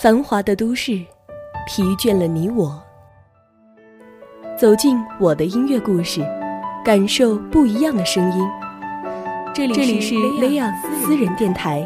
繁华的都市，疲倦了你我。走进我的音乐故事，感受不一样的声音。这里是雷亚私人电台。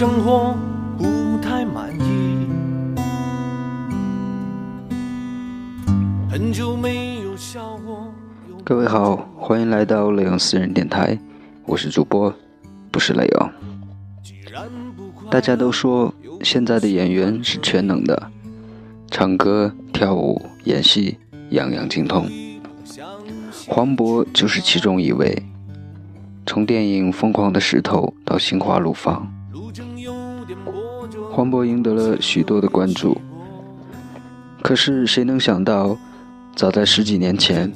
生活不太满意？很久没有笑过。各位好，欢迎来到雷阳私人电台，我是主播，不是雷阳。大家都说现在的演员是全能的，唱歌、跳舞、演戏，样样精通。黄渤就是其中一位。从电影《疯狂的石头》到《心花怒放》，黄渤赢得了许多的关注。可是谁能想到，早在十几年前，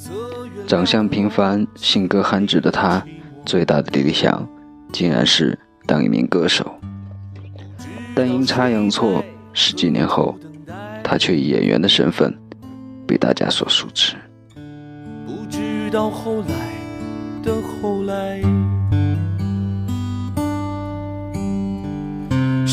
长相平凡、性格憨直的他，最大的理想竟然是当一名歌手。但阴差阳错，十几年后，他却以演员的身份被大家所熟知。不知道后来。的后来，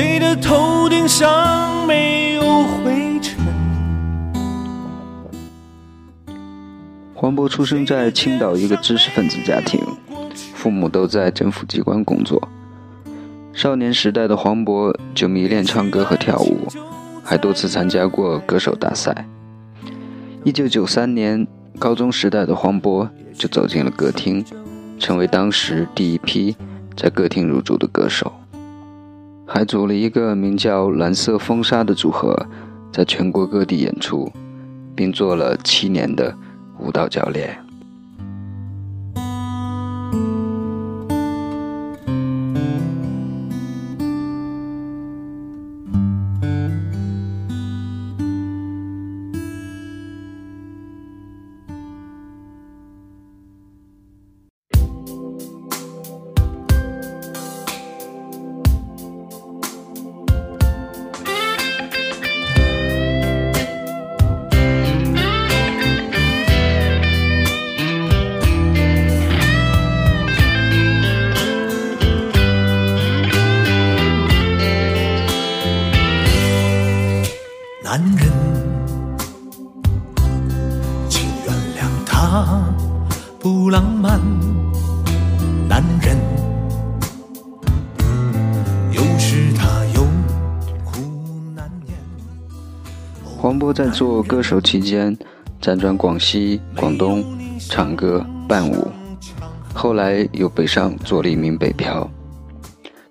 谁的头顶上没有灰尘？黄渤出生在青岛一个知识分子家庭，父母都在政府机关工作。少年时代的黄渤就迷恋唱歌和跳舞，还多次参加过歌手大赛。一九九三年。高中时代的黄渤就走进了歌厅，成为当时第一批在歌厅入驻的歌手，还组了一个名叫“蓝色风沙”的组合，在全国各地演出，并做了七年的舞蹈教练。在做歌手期间，辗转广西、广东，唱歌伴舞，后来又北上做了一名北漂，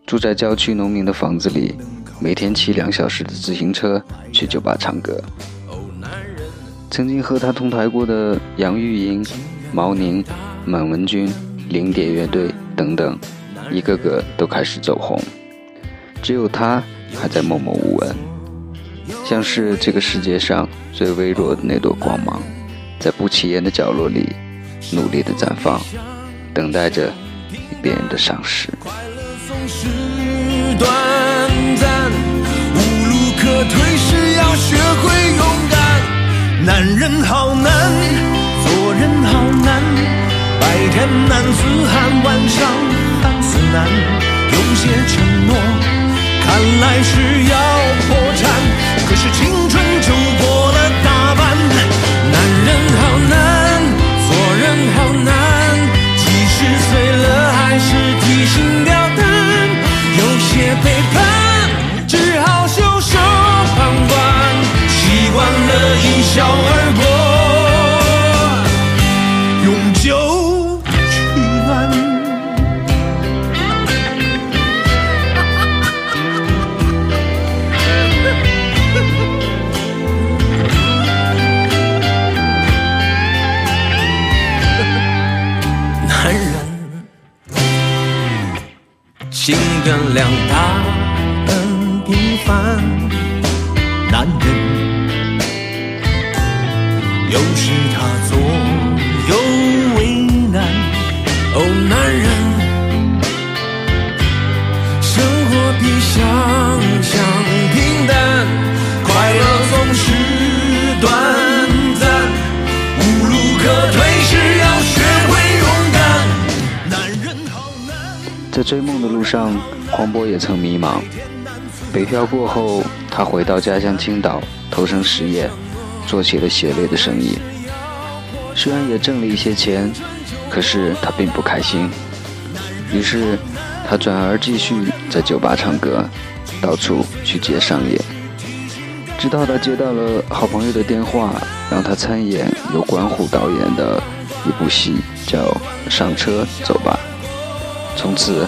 住在郊区农民的房子里。每天骑两小时的自行车去酒吧唱歌。曾经和他同台过的杨钰莹、毛宁、满文军、零点乐队等等，一个个都开始走红，只有他还在默默无闻，像是这个世界上最微弱的那朵光芒，在不起眼的角落里努力的绽放，等待着别人的赏识。可退时要学会勇敢，男人好难，做人好难，白天男子汉，晚上汉子难，有些承诺看来是要，青春原谅他很平凡，男人有时他上，黄渤也曾迷茫。北漂过后，他回到家乡青岛，投身实业，做起了鞋类的生意。虽然也挣了一些钱，可是他并不开心。于是，他转而继续在酒吧唱歌，到处去接商业。直到他接到了好朋友的电话，让他参演由管虎导演的一部戏，叫《上车走吧》。从此，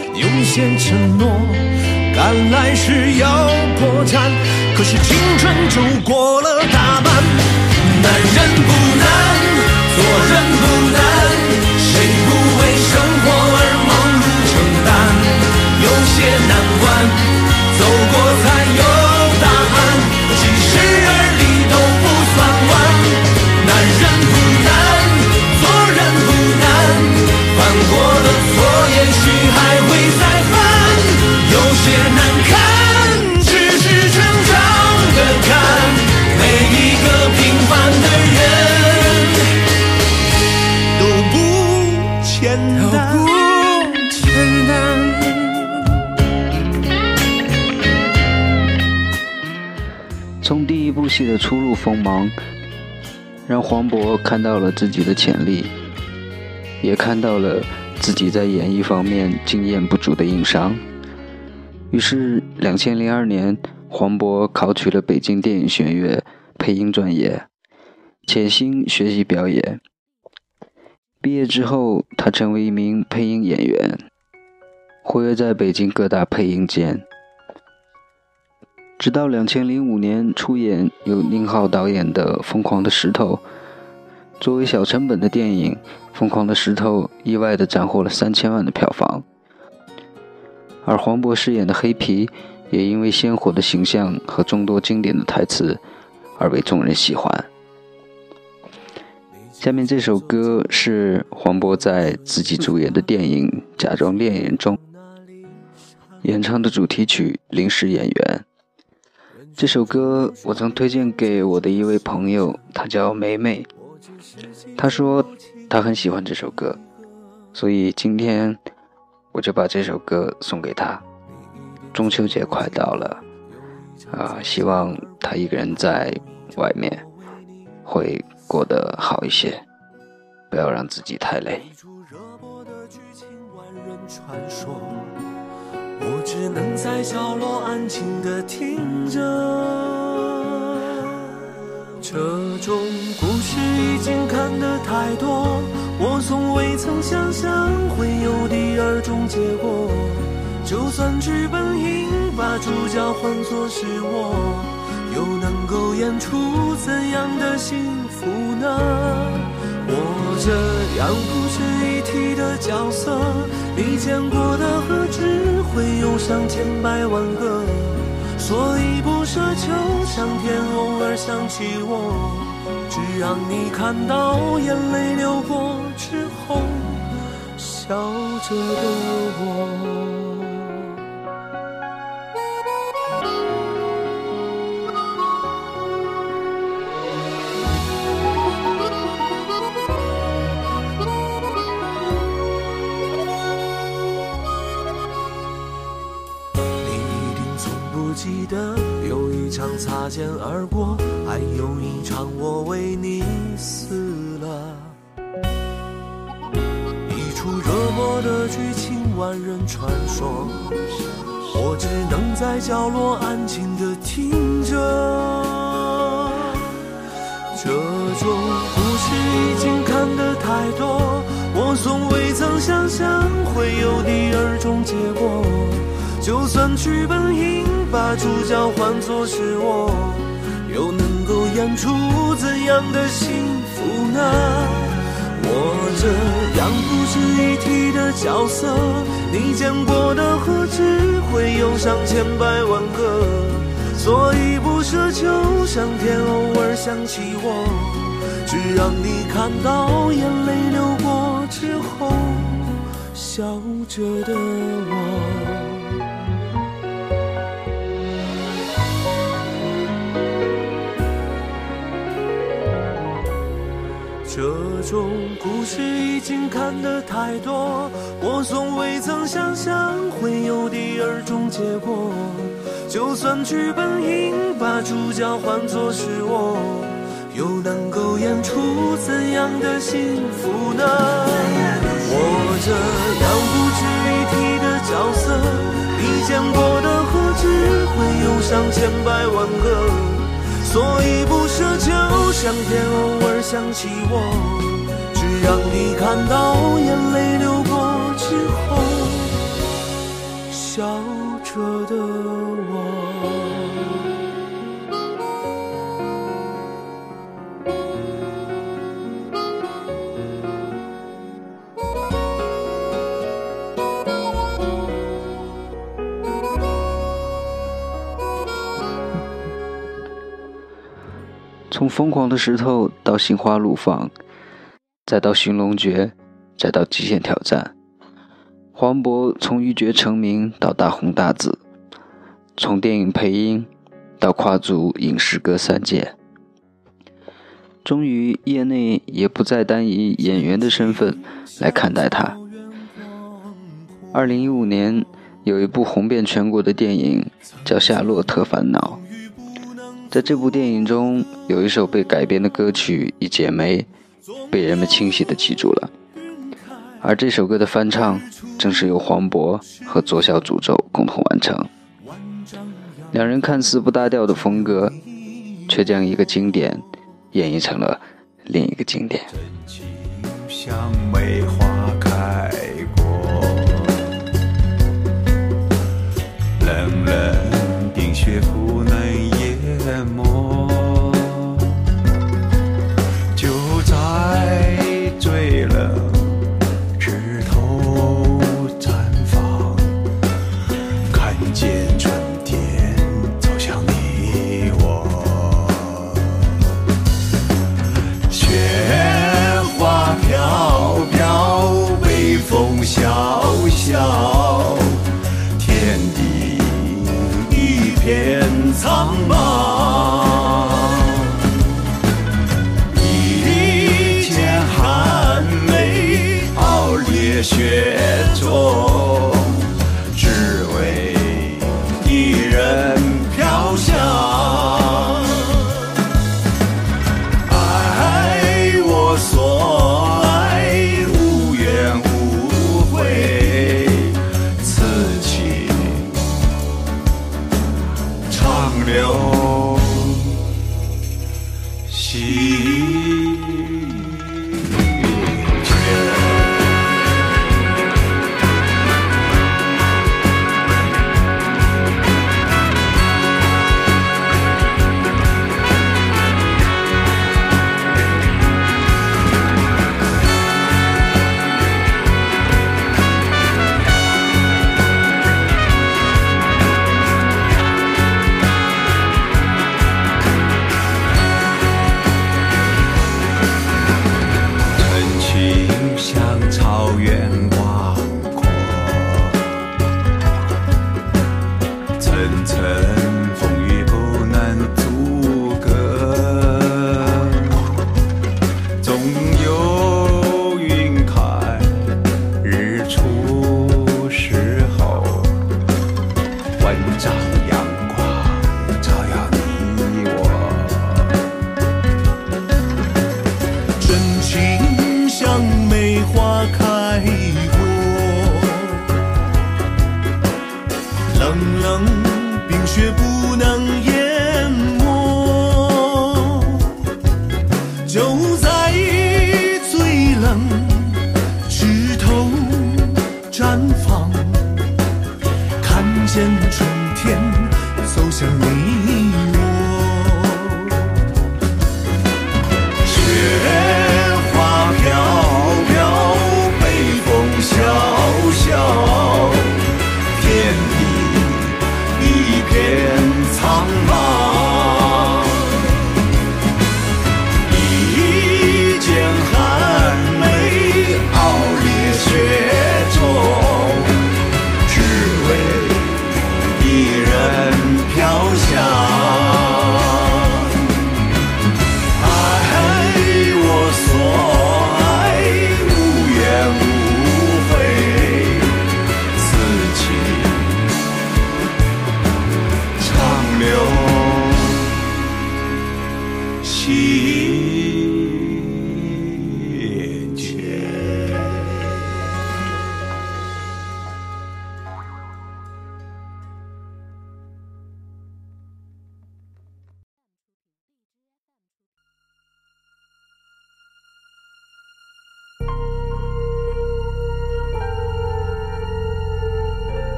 有些承诺，赶来时要破产，可是青春就过了大半。锋芒，让黄渤看到了自己的潜力，也看到了自己在演艺方面经验不足的硬伤。于是，两千零二年，黄渤考取了北京电影学院配音专业，潜心学习表演。毕业之后，他成为一名配音演员，活跃在北京各大配音间。直到两千零五年出演由宁浩导演的《疯狂的石头》，作为小成本的电影，《疯狂的石头》意外的斩获了三千万的票房。而黄渤饰演的黑皮，也因为鲜活的形象和众多经典的台词，而被众人喜欢。下面这首歌是黄渤在自己主演的电影《假装恋人》中演唱的主题曲《临时演员》。这首歌我曾推荐给我的一位朋友，她叫梅梅。她说她很喜欢这首歌，所以今天我就把这首歌送给她。中秋节快到了，啊，希望她一个人在外面会过得好一些，不要让自己太累。只能在角落安静的听着，这种故事已经看得太多，我从未曾想象会有第二种结果。就算剧本应把主角换作是我，又能够演出怎样的幸福呢？我这样不值一提的角色，你见过的何止会有上千百万个？所以不奢求上天偶尔想起我，只让你看到眼泪流过之后，笑着的我。场擦肩而过，还有一场我为你死了。一出热播的剧情，万人传说。我只能在角落安静地听着。这种故事已经看得太多，我从未曾想象会有第二种结果。就算剧本应把主角换作是我，又能够演出怎样的幸福呢？我这样不值一提的角色，你见过的何止会有上千百万个？所以不奢求上天偶尔想起我，只让你看到眼泪流过之后，笑着的我。种故事已经看得太多，我从未曾想象会有第二种结果。就算剧本应把主角换作是我，又能够演出怎样的幸福呢？我这样不值一提的角色，你见过的何止会有上千百万个？所以不奢求上天偶尔想起我，让你看到眼泪流过之后，笑着的我。从疯狂的石头到心花怒放，再到寻龙诀，再到极限挑战，黄渤从一绝成名到大红大紫，从电影配音到跨足影视歌三界，终于业内也不再单以演员的身份来看待他。二零一五年有一部红遍全国的电影叫《夏洛特烦恼》。在这部电影中，有一首被改编的歌曲《一剪梅》，被人们清晰地记住了。而这首歌的翻唱，正是由黄渤和左小诅咒共同完成。两人看似不搭调的风格，却将一个经典演绎成了另一个经典。像梅花开过，冷冷冰雪不能淹没，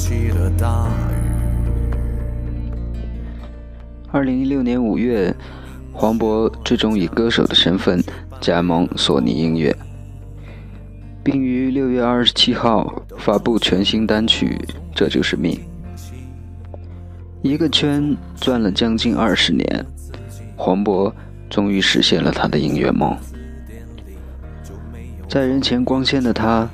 起了大雨。二零一六年五月，黄渤最终以歌手的身份加盟索尼音乐，并于六月二十七号发布全新单曲《这就是命》。一个圈转了将近二十年，黄渤终于实现了他的音乐梦。在人前光鲜的他，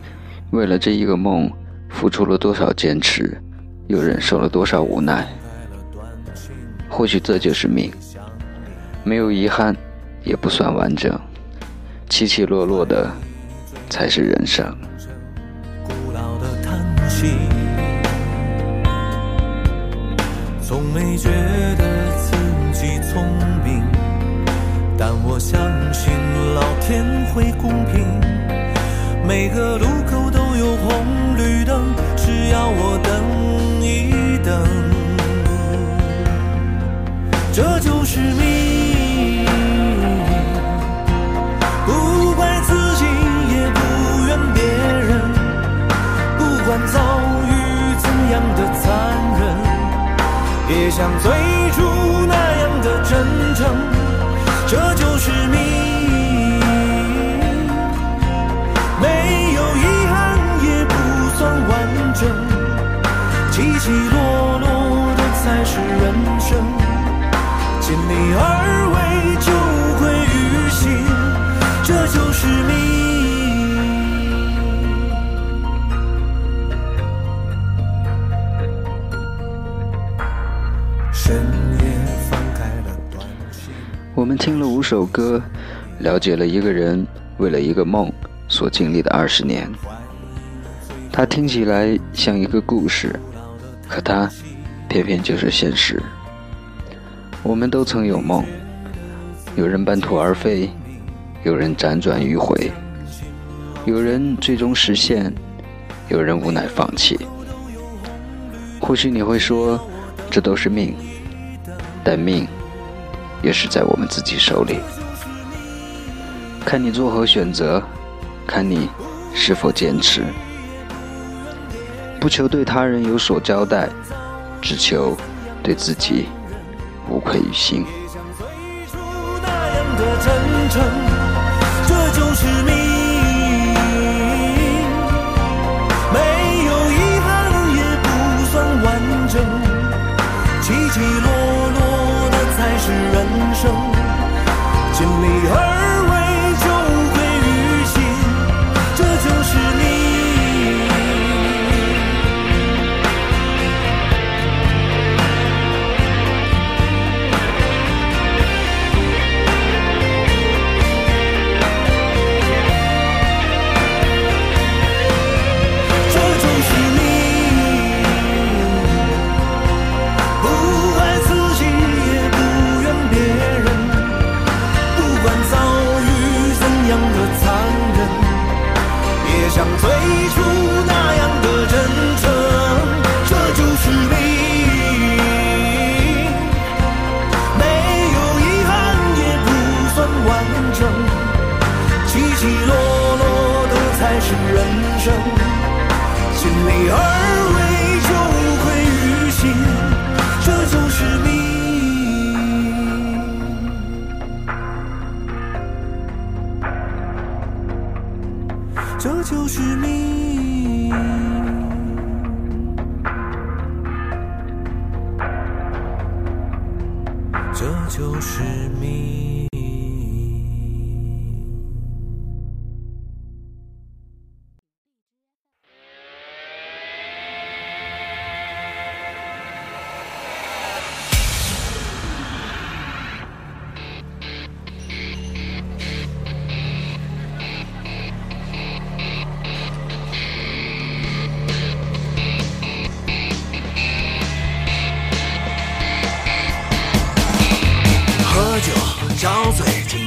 为了这一个梦，付出了多少坚持，又忍受了多少无奈。或许这就是命，没有遗憾，也不算完整，起起落落的才是人生。古老的叹息，从没觉得自己聪明，但我相信老天会公平。每个路口都有红绿灯，只要我等一等，这就是命。不怪自己，也不怨别人。不管遭遇怎样的残忍，也像最初那样的真诚，这就是命。是人生。尽力而为，就会于心，这就是命。深夜翻开了短信。我们听了五首歌，了解了一个人为了一个梦所经历的二十年。他听起来像一个故事，可他偏偏就是现实。我们都曾有梦，有人半途而废，有人辗转迂回，有人最终实现，有人无奈放弃。或许你会说，这都是命，但命也是在我们自己手里。看你作何选择，看你是否坚持。不求对他人有所交代，只求对自己无愧于心。就是命，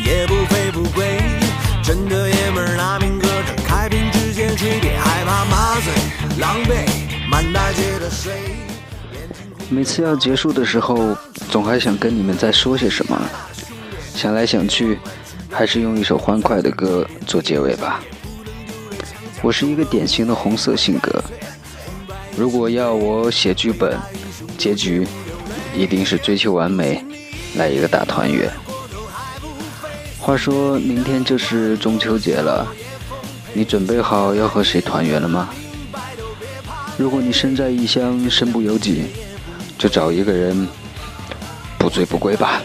也，不醉不归。真的爷们儿拿命搁这，开瓶直接吹，别害怕麻醉，狼狈，满大街的水。每次要结束的时候，总还想跟你们再说些什么，想来想去，还是用一首欢快的歌做结尾吧。我是一个典型的红色性格，如果要我写剧本，结局一定是追求完美，来一个大团圆。话说明天就是中秋节了，你准备好要和谁团圆了吗？如果你身在异乡，身不由己，就找一个人不醉不归吧。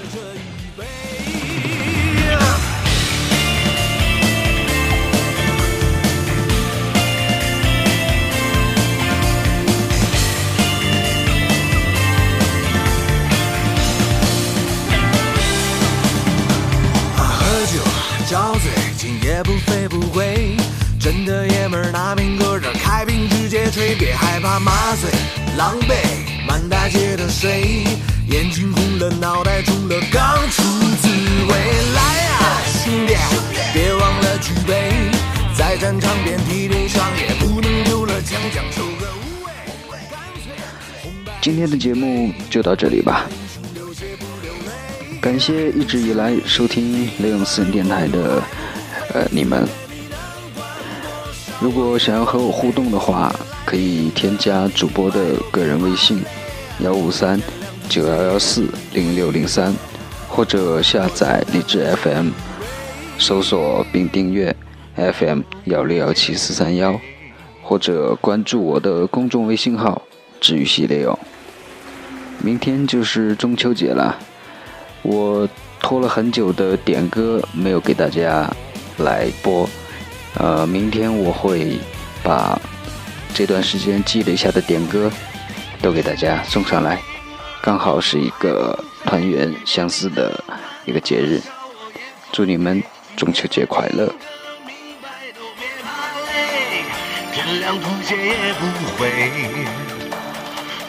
别害怕麻醉，狼狈，满大街的水，眼睛红了，脑袋肿了，刚出滋味。来呀，兄弟，别忘了举杯，在战场边替对上，也不能丢了枪，将收个无谓。干脆红白今天的节目就到这里吧。感谢一直以来收听雷永私人电台的呃你们。如果想要和我互动的话，可以添加主播的个人微信幺五三九幺幺四零六零三，或者下载荔枝 FM，搜索并订阅 FM 幺六幺七四三幺，或者关注我的公众微信号“治愈系列哦”。明天就是中秋节了。我拖了很久的点歌没有给大家来播，呃，明天我会把这段时间积累下的点歌都给大家送上来，刚好是一个团圆相思的一个节日，祝你们中秋节快乐！天亮吐血也不回。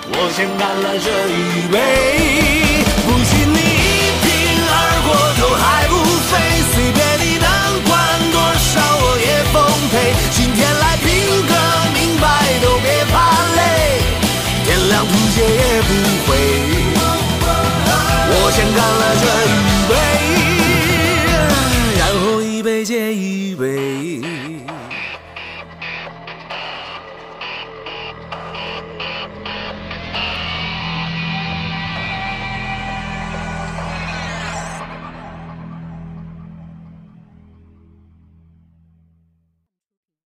我先干了这一杯，不信你一瓶二锅头还也不回。我先干了这